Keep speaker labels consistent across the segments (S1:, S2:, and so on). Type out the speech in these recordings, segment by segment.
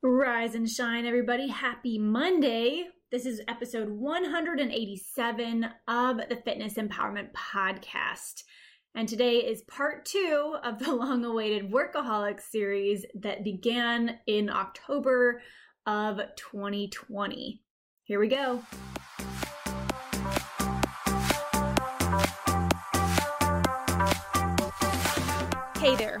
S1: Rise and shine, everybody. Happy Monday. This is episode 187 of the Fitness Empowerment Podcast. And today is part two of the long awaited Workaholic series that began in October of 2020. Here we go. Hey there.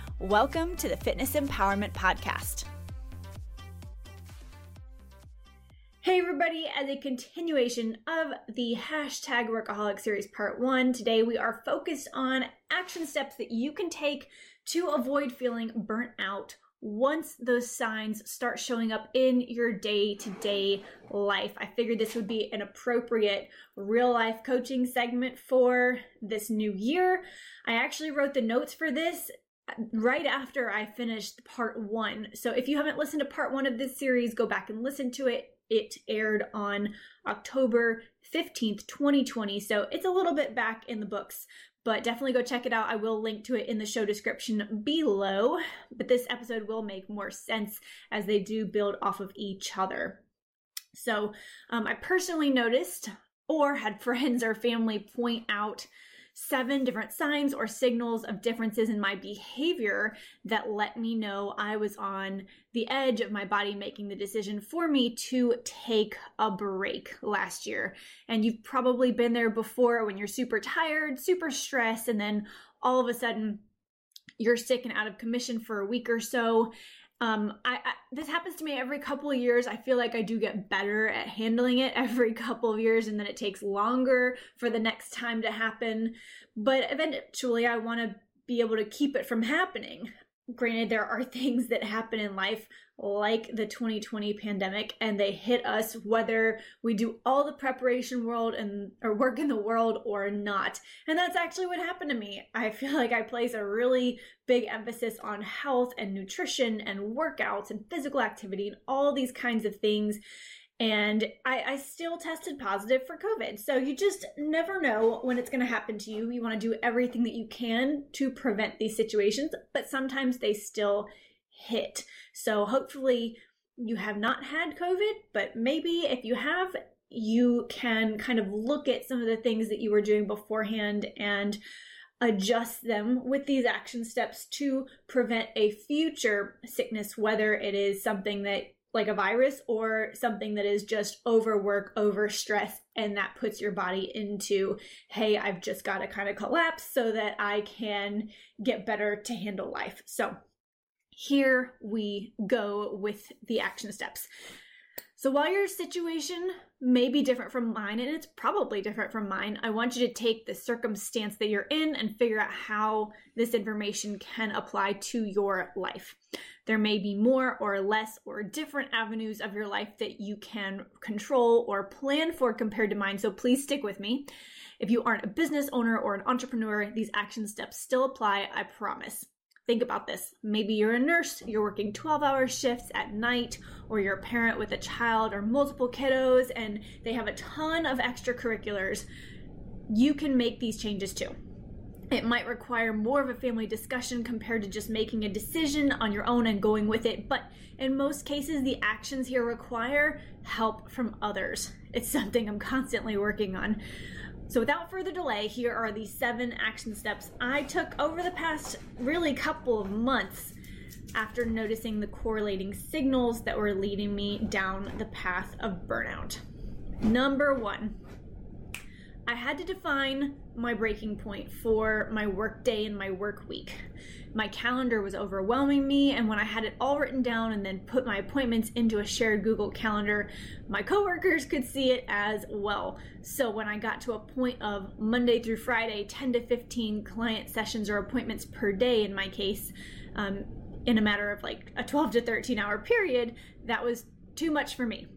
S1: Welcome to the Fitness Empowerment Podcast. Hey, everybody, as a continuation of the hashtag workaholic series part one, today we are focused on action steps that you can take to avoid feeling burnt out once those signs start showing up in your day to day life. I figured this would be an appropriate real life coaching segment for this new year. I actually wrote the notes for this right after I finished part one. So if you haven't listened to part one of this series, go back and listen to it. It aired on October 15th, 2020. So it's a little bit back in the books, but definitely go check it out. I will link to it in the show description below. But this episode will make more sense as they do build off of each other. So um, I personally noticed or had friends or family point out seven different signs or signals of differences in my behavior that let me know I was on the edge of my body making the decision for me to take a break last year. And you've probably been there before when you're super tired, super stressed, and then all of a sudden, you're sick and out of commission for a week or so um, I, I, this happens to me every couple of years. I feel like I do get better at handling it every couple of years, and then it takes longer for the next time to happen. But eventually, I want to be able to keep it from happening. Granted, there are things that happen in life like the 2020 pandemic and they hit us whether we do all the preparation world and or work in the world or not. And that's actually what happened to me. I feel like i place a really big emphasis on health and nutrition and workouts and physical activity and all these kinds of things and I, I, still tested positive for COVID. So you just never know when it's going to happen to you. You want to do everything that you can to prevent these situations, but sometimes they still hit. So hopefully you have not had COVID, but maybe if you have, you can kind of look at some of the things that you were doing beforehand and adjust them with these action steps to prevent a future sickness, whether it is something that like a virus or something that is just overwork, over stress, and that puts your body into, hey, I've just got to kind of collapse so that I can get better to handle life. So here we go with the action steps. So while your situation may be different from mine, and it's probably different from mine, I want you to take the circumstance that you're in and figure out how this information can apply to your life. There may be more or less or different avenues of your life that you can control or plan for compared to mine, so please stick with me. If you aren't a business owner or an entrepreneur, these action steps still apply, I promise. Think about this. Maybe you're a nurse, you're working 12 hour shifts at night, or you're a parent with a child or multiple kiddos and they have a ton of extracurriculars. You can make these changes too. It might require more of a family discussion compared to just making a decision on your own and going with it, but in most cases, the actions here require help from others. It's something I'm constantly working on. So, without further delay, here are the seven action steps I took over the past really couple of months after noticing the correlating signals that were leading me down the path of burnout. Number one, I had to define my breaking point for my work day and my work week. My calendar was overwhelming me, and when I had it all written down and then put my appointments into a shared Google Calendar, my coworkers could see it as well. So when I got to a point of Monday through Friday, 10 to 15 client sessions or appointments per day in my case, um, in a matter of like a 12 to 13 hour period, that was too much for me.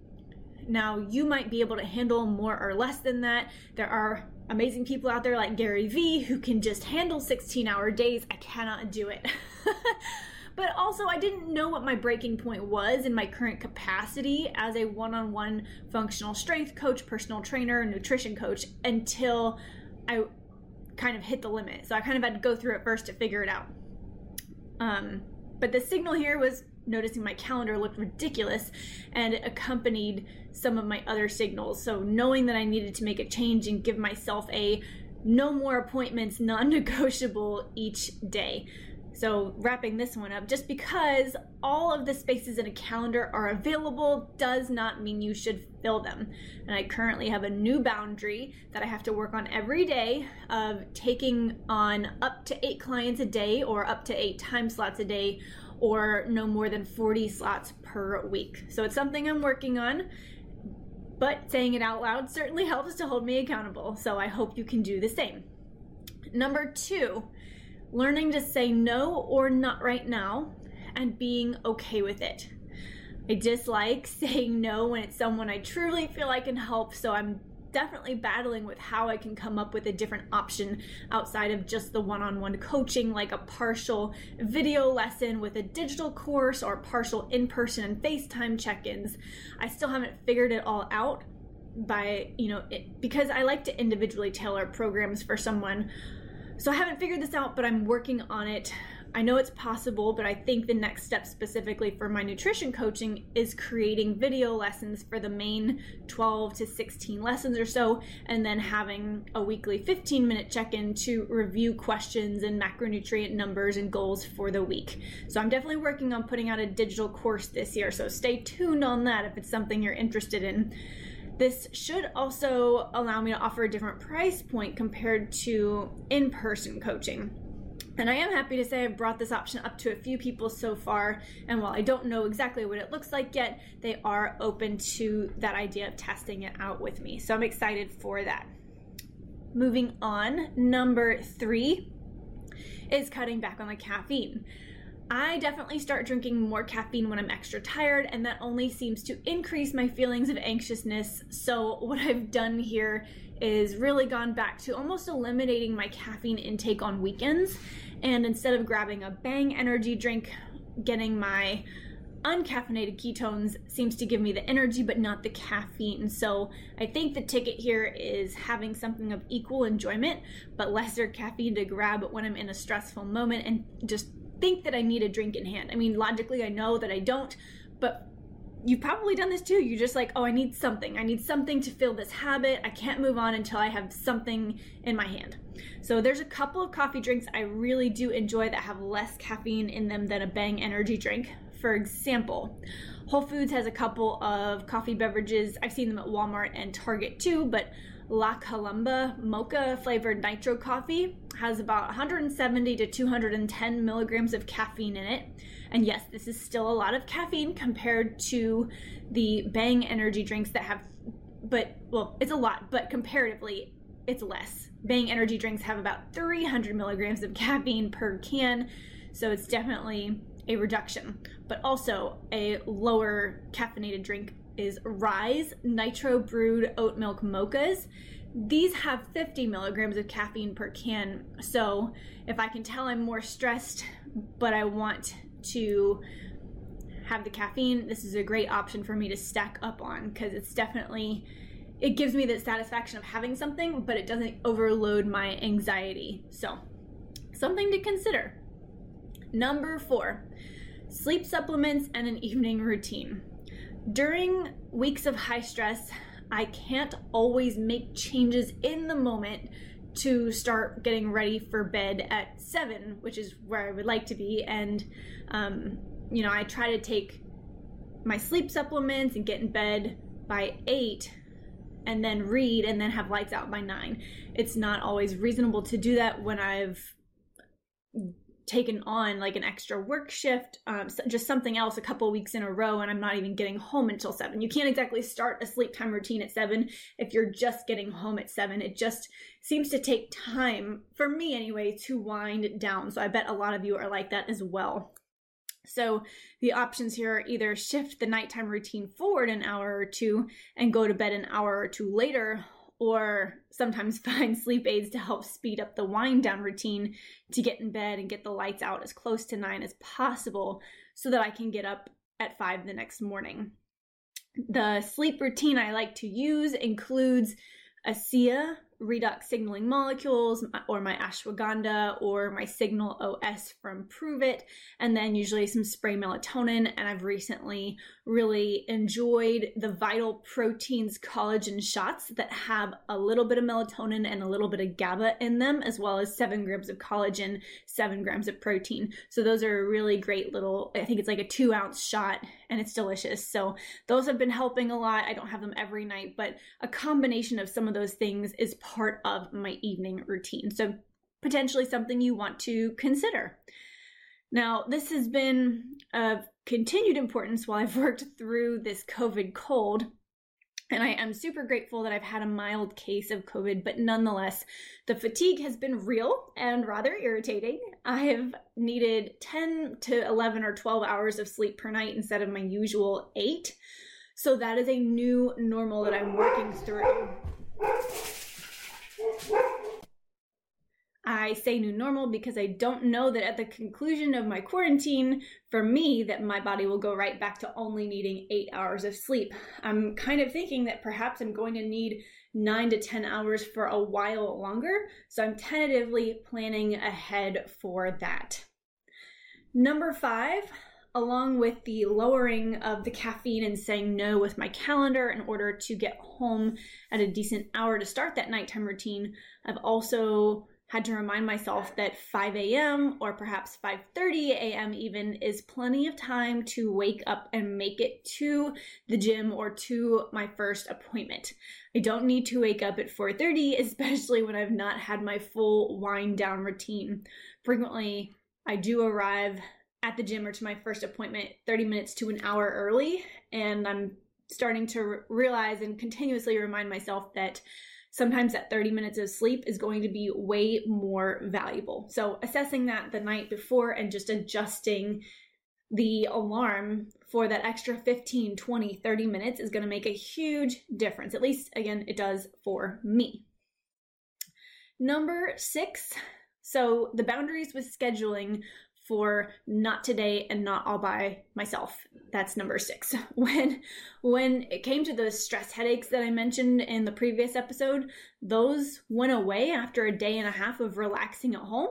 S1: Now, you might be able to handle more or less than that. There are amazing people out there like Gary Vee who can just handle 16 hour days. I cannot do it. but also, I didn't know what my breaking point was in my current capacity as a one on one functional strength coach, personal trainer, nutrition coach until I kind of hit the limit. So I kind of had to go through it first to figure it out. Um, but the signal here was noticing my calendar looked ridiculous and it accompanied some of my other signals. So knowing that I needed to make a change and give myself a no more appointments, non negotiable each day. So, wrapping this one up, just because all of the spaces in a calendar are available does not mean you should fill them. And I currently have a new boundary that I have to work on every day of taking on up to eight clients a day or up to eight time slots a day or no more than 40 slots per week. So it's something I'm working on, but saying it out loud certainly helps to hold me accountable. So I hope you can do the same. Number two, learning to say no or not right now and being okay with it. I dislike saying no when it's someone I truly feel I can help, so I'm definitely battling with how I can come up with a different option outside of just the one on one coaching, like a partial video lesson with a digital course or partial in person and FaceTime check ins. I still haven't figured it all out by, you know, it, because I like to individually tailor programs for someone. So I haven't figured this out, but I'm working on it. I know it's possible, but I think the next step specifically for my nutrition coaching is creating video lessons for the main 12 to 16 lessons or so, and then having a weekly 15 minute check in to review questions and macronutrient numbers and goals for the week. So I'm definitely working on putting out a digital course this year, so stay tuned on that if it's something you're interested in. This should also allow me to offer a different price point compared to in person coaching. And I am happy to say I've brought this option up to a few people so far. And while I don't know exactly what it looks like yet, they are open to that idea of testing it out with me. So I'm excited for that. Moving on, number three is cutting back on the caffeine. I definitely start drinking more caffeine when I'm extra tired, and that only seems to increase my feelings of anxiousness. So, what I've done here is really gone back to almost eliminating my caffeine intake on weekends and instead of grabbing a bang energy drink, getting my uncaffeinated ketones seems to give me the energy but not the caffeine. So I think the ticket here is having something of equal enjoyment but lesser caffeine to grab when I'm in a stressful moment and just think that I need a drink in hand. I mean, logically, I know that I don't, but you've probably done this too. You're just like, oh, I need something. I need something to fill this habit. I can't move on until I have something in my hand. So there's a couple of coffee drinks I really do enjoy that have less caffeine in them than a Bang energy drink. For example, Whole Foods has a couple of coffee beverages. I've seen them at Walmart and Target too, but La Colombe mocha flavored nitro coffee has about 170 to 210 milligrams of caffeine in it. And yes, this is still a lot of caffeine compared to the Bang energy drinks that have, but well, it's a lot, but comparatively, it's less. Bang energy drinks have about 300 milligrams of caffeine per can, so it's definitely a reduction. But also, a lower caffeinated drink is Rise Nitro Brewed Oat Milk Mochas. These have 50 milligrams of caffeine per can, so if I can tell I'm more stressed, but I want to have the caffeine, this is a great option for me to stack up on because it's definitely it gives me the satisfaction of having something, but it doesn't overload my anxiety. So, something to consider. Number four, sleep supplements and an evening routine. During weeks of high stress, I can't always make changes in the moment to start getting ready for bed at seven, which is where I would like to be. And, um, you know, I try to take my sleep supplements and get in bed by eight and then read and then have lights out by nine. It's not always reasonable to do that when I've taken on like an extra work shift, um, just something else a couple weeks in a row, and I'm not even getting home until seven. You can't exactly start a sleep time routine at seven if you're just getting home at seven. It just seems to take time, for me anyway, to wind down. So I bet a lot of you are like that as well. So the options here are either shift the nighttime routine forward an hour or two and go to bed an hour or two later, or sometimes find sleep aids to help speed up the wind down routine to get in bed and get the lights out as close to nine as possible so that I can get up at five the next morning. The sleep routine I like to use includes ASEA, redox signaling molecules or my ashwagandha or my signal OS from Pruvit, and then usually some spray melatonin. And I've recently really enjoyed the Vital Proteins collagen shots that have a little bit of melatonin and a little bit of GABA in them, as well as seven grams of collagen, seven grams of protein. So those are a really great little, I think it's like a two ounce shot and it's delicious. So those have been helping a lot. I don't have them every night, but a combination of some of those things is part of my evening routine. So potentially something you want to consider. Now, this has been of continued importance while I've worked through this COVID cold. And I am super grateful that I've had a mild case of COVID, but nonetheless, the fatigue has been real and rather irritating. I have needed 10 to 11 or 12 hours of sleep per night instead of my usual eight. So that is a new normal that I'm working through. I say new normal because I don't know that at the conclusion of my quarantine, for me, that my body will go right back to only needing eight hours of sleep. I'm kind of thinking that perhaps I'm going to need nine to 10 hours for a while longer. So I'm tentatively planning ahead for that. Number five, along with the lowering of the caffeine and saying no with my calendar in order to get home at a decent hour to start that nighttime routine, I've also had to remind myself that 5 a.m. or perhaps 5:30 a.m. even is plenty of time to wake up and make it to the gym or to my first appointment. I don't need to wake up at 4:30 especially when I've not had my full wind down routine. Frequently, I do arrive at the gym or to my first appointment 30 minutes to an hour early and I'm starting to realize and continuously remind myself that sometimes that 30 minutes of sleep is going to be way more valuable. So, assessing that the night before and just adjusting the alarm for that extra 15, 20, 30 minutes is going to make a huge difference. At least, again, it does for me. Number six. So, the boundaries with scheduling for not today and not all by myself. That's number 6. When when it came to those stress headaches that I mentioned in the previous episode, those went away after a day and a half of relaxing at home.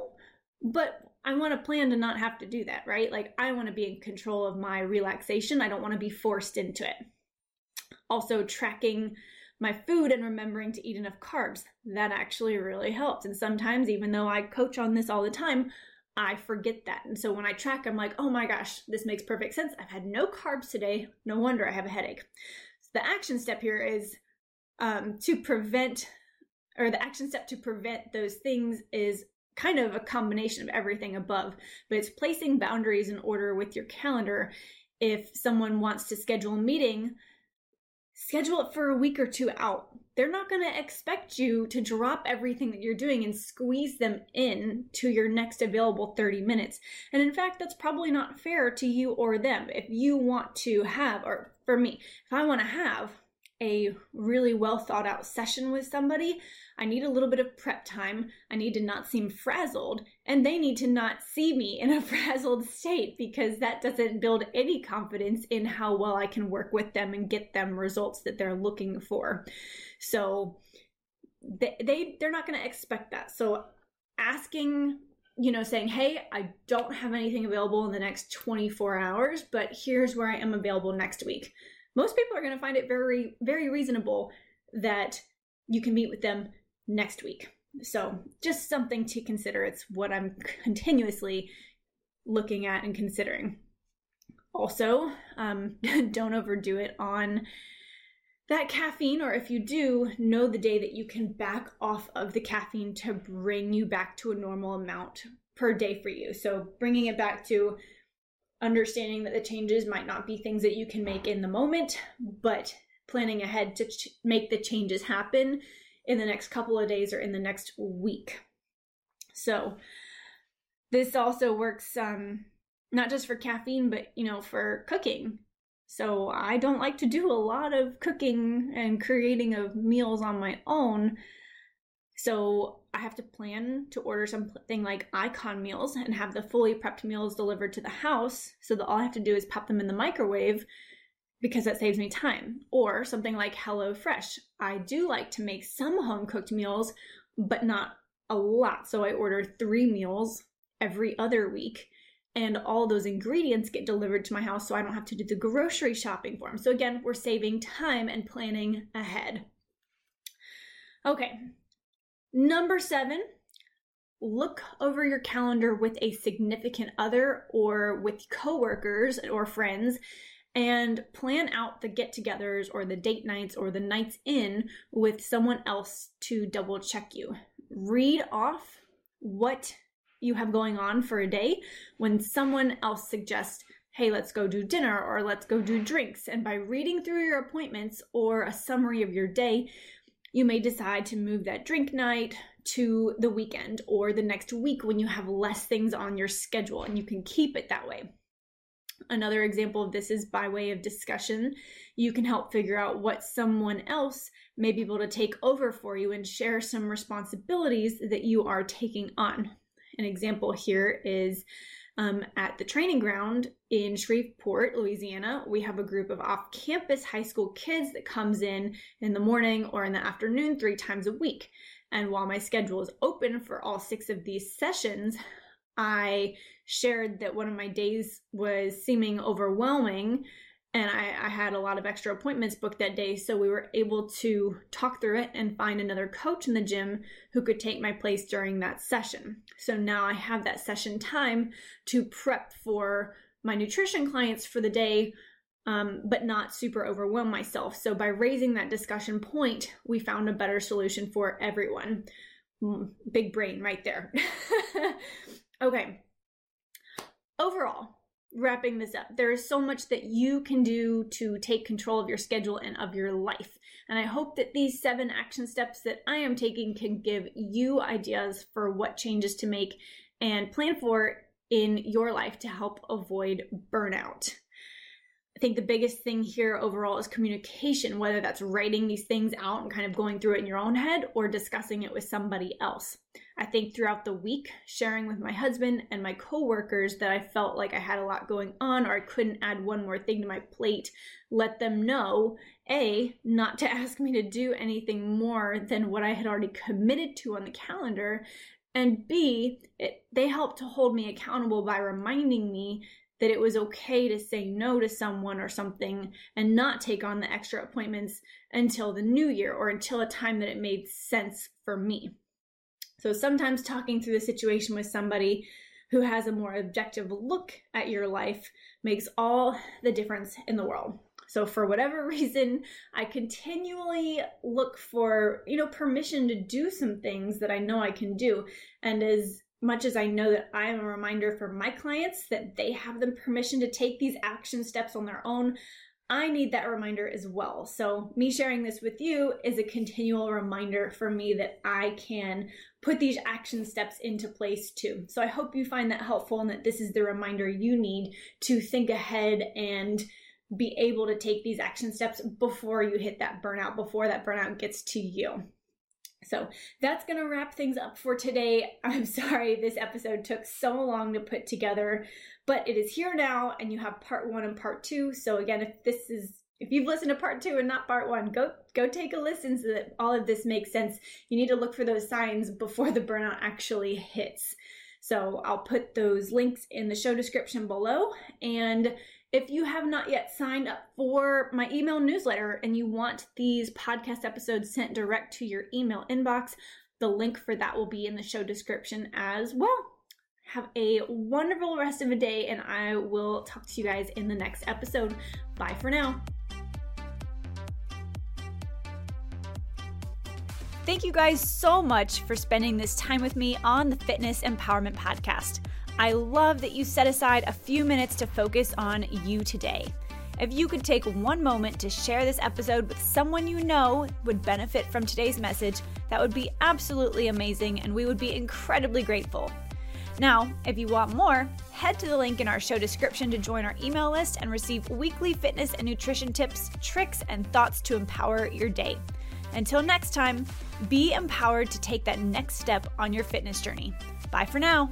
S1: But I want to plan to not have to do that, right? Like I want to be in control of my relaxation. I don't want to be forced into it. Also tracking my food and remembering to eat enough carbs. That actually really helps. And sometimes even though I coach on this all the time, I forget that. And so when I track, I'm like, oh my gosh, this makes perfect sense. I've had no carbs today. No wonder I have a headache. So the action step here is um, to prevent, or the action step to prevent those things is kind of a combination of everything above, but it's placing boundaries in order with your calendar. If someone wants to schedule a meeting, schedule it for a week or two out. They're not going to expect you to drop everything that you're doing and squeeze them in to your next available 30 minutes. And in fact, that's probably not fair to you or them. If you want to have, or for me, if I want to have a really well thought out session with somebody, I need a little bit of prep time. I need to not seem frazzled, and they need to not see me in a frazzled state because that doesn't build any confidence in how well I can work with them and get them results that they're looking for. So they, they they're not going to expect that. So asking you know, saying, hey, I don't have anything available in the next 24 hours, but here's where I am available next week. Most people are going to find it very, very reasonable that you can meet with them next week. So, just something to consider. It's what I'm continuously looking at and considering. Also, um, don't overdo it on that caffeine, or if you do, know the day that you can back off of the caffeine to bring you back to a normal amount per day for you. So, bringing it back to understanding that the changes might not be things that you can make in the moment, but planning ahead to ch- make the changes happen in the next couple of days or in the next week. So, this also works um, not just for caffeine, but you know, for cooking. So I don't like to do a lot of cooking and creating of meals on my own. So I have to plan to order something like icon meals and have the fully prepped meals delivered to the house so that all I have to do is pop them in the microwave because that saves me time. Or something like Hello Fresh. I do like to make some home cooked meals, but not a lot. So I order three meals every other week and all those ingredients get delivered to my house so I don't have to do the grocery shopping for them. So again, we're saving time and planning ahead. Okay. Number 7, look over your calendar with a significant other or with coworkers or friends and plan out the get-togethers or the date nights or the nights in with someone else to double check you. Read off what you have going on for a day when someone else suggests, hey, let's go do dinner or let's go do drinks. And by reading through your appointments or a summary of your day, you may decide to move that drink night to the weekend or the next week when you have less things on your schedule and you can keep it that way. Another example of this is by way of discussion. You can help figure out what someone else may be able to take over for you and share some responsibilities that you are taking on. An example here is um, at the training ground in Shreveport, Louisiana. We have a group of off campus high school kids that comes in in the morning or in the afternoon three times a week. And while my schedule is open for all six of these sessions, I shared that one of my days was seeming overwhelming and I, I, had a lot of extra appointments booked that day so we were able to talk through it and find another coach in the gym who could take my place during that session. So now i have that session time to prep for my nutrition clients for the day um, but not super overwhelm myself. So by raising that discussion point we found a better solution for everyone. Mm, big brain right there. Okay. Overall wrapping this up, there is so much that you can do to take control of your schedule and of your life. And I hope that these seven action steps that I am taking can give you ideas for what changes to make and plan for in your life to help avoid burnout. I think the biggest thing here overall is communication, whether that's writing these things out and kind of going through it in your own head or discussing it with somebody else. I think throughout the week, sharing with my husband and my coworkers that I felt like I had a lot going on or I couldn't add one more thing to my plate, let them know A, not to ask me to do anything more than what I had already committed to on the calendar, and B, it, they helped to hold me accountable by reminding me that it was okay to say no to someone or something and not take on the extra appointments until the new year or until a time that it made sense for me. So sometimes talking through the situation with somebody who has a more objective look at your life makes all the difference in the world. So for whatever reason, I continually look for, you know, permission to do some things that I know I can do. And as much as I know that I am a reminder for my clients that they have the permission to take these action steps on their own, I need that reminder as well. So, me sharing this with you is a continual reminder for me that I can put these action steps into place too. So, I hope you find that helpful and that this is the reminder you need to think ahead and be able to take these action steps before you hit that burnout, before that burnout gets to you. So that's going to wrap things up for today. I'm sorry this episode took so long to put together, but it is here now and you have part 1 and part 2. So again, if this is if you've listened to part 2 and not part 1, go go take a listen so that all of this makes sense. You need to look for those signs before the burnout actually hits. So I'll put those links in the show description below and if you have not yet signed up for my email newsletter and you want these podcast episodes sent direct to your email inbox, the link for that will be in the show description as well. Have a wonderful rest of the day, and I will talk to you guys in the next episode. Bye for now. Thank you guys so much for spending this time with me on the Fitness Empowerment Podcast. I love that you set aside a few minutes to focus on you today. If you could take one moment to share this episode with someone you know would benefit from today's message, that would be absolutely amazing and we would be incredibly grateful. Now, if you want more, head to the link in our show description to join our email list and receive weekly fitness and nutrition tips, tricks, and thoughts to empower your day. Until next time, be empowered to take that next step on your fitness journey. Bye for now.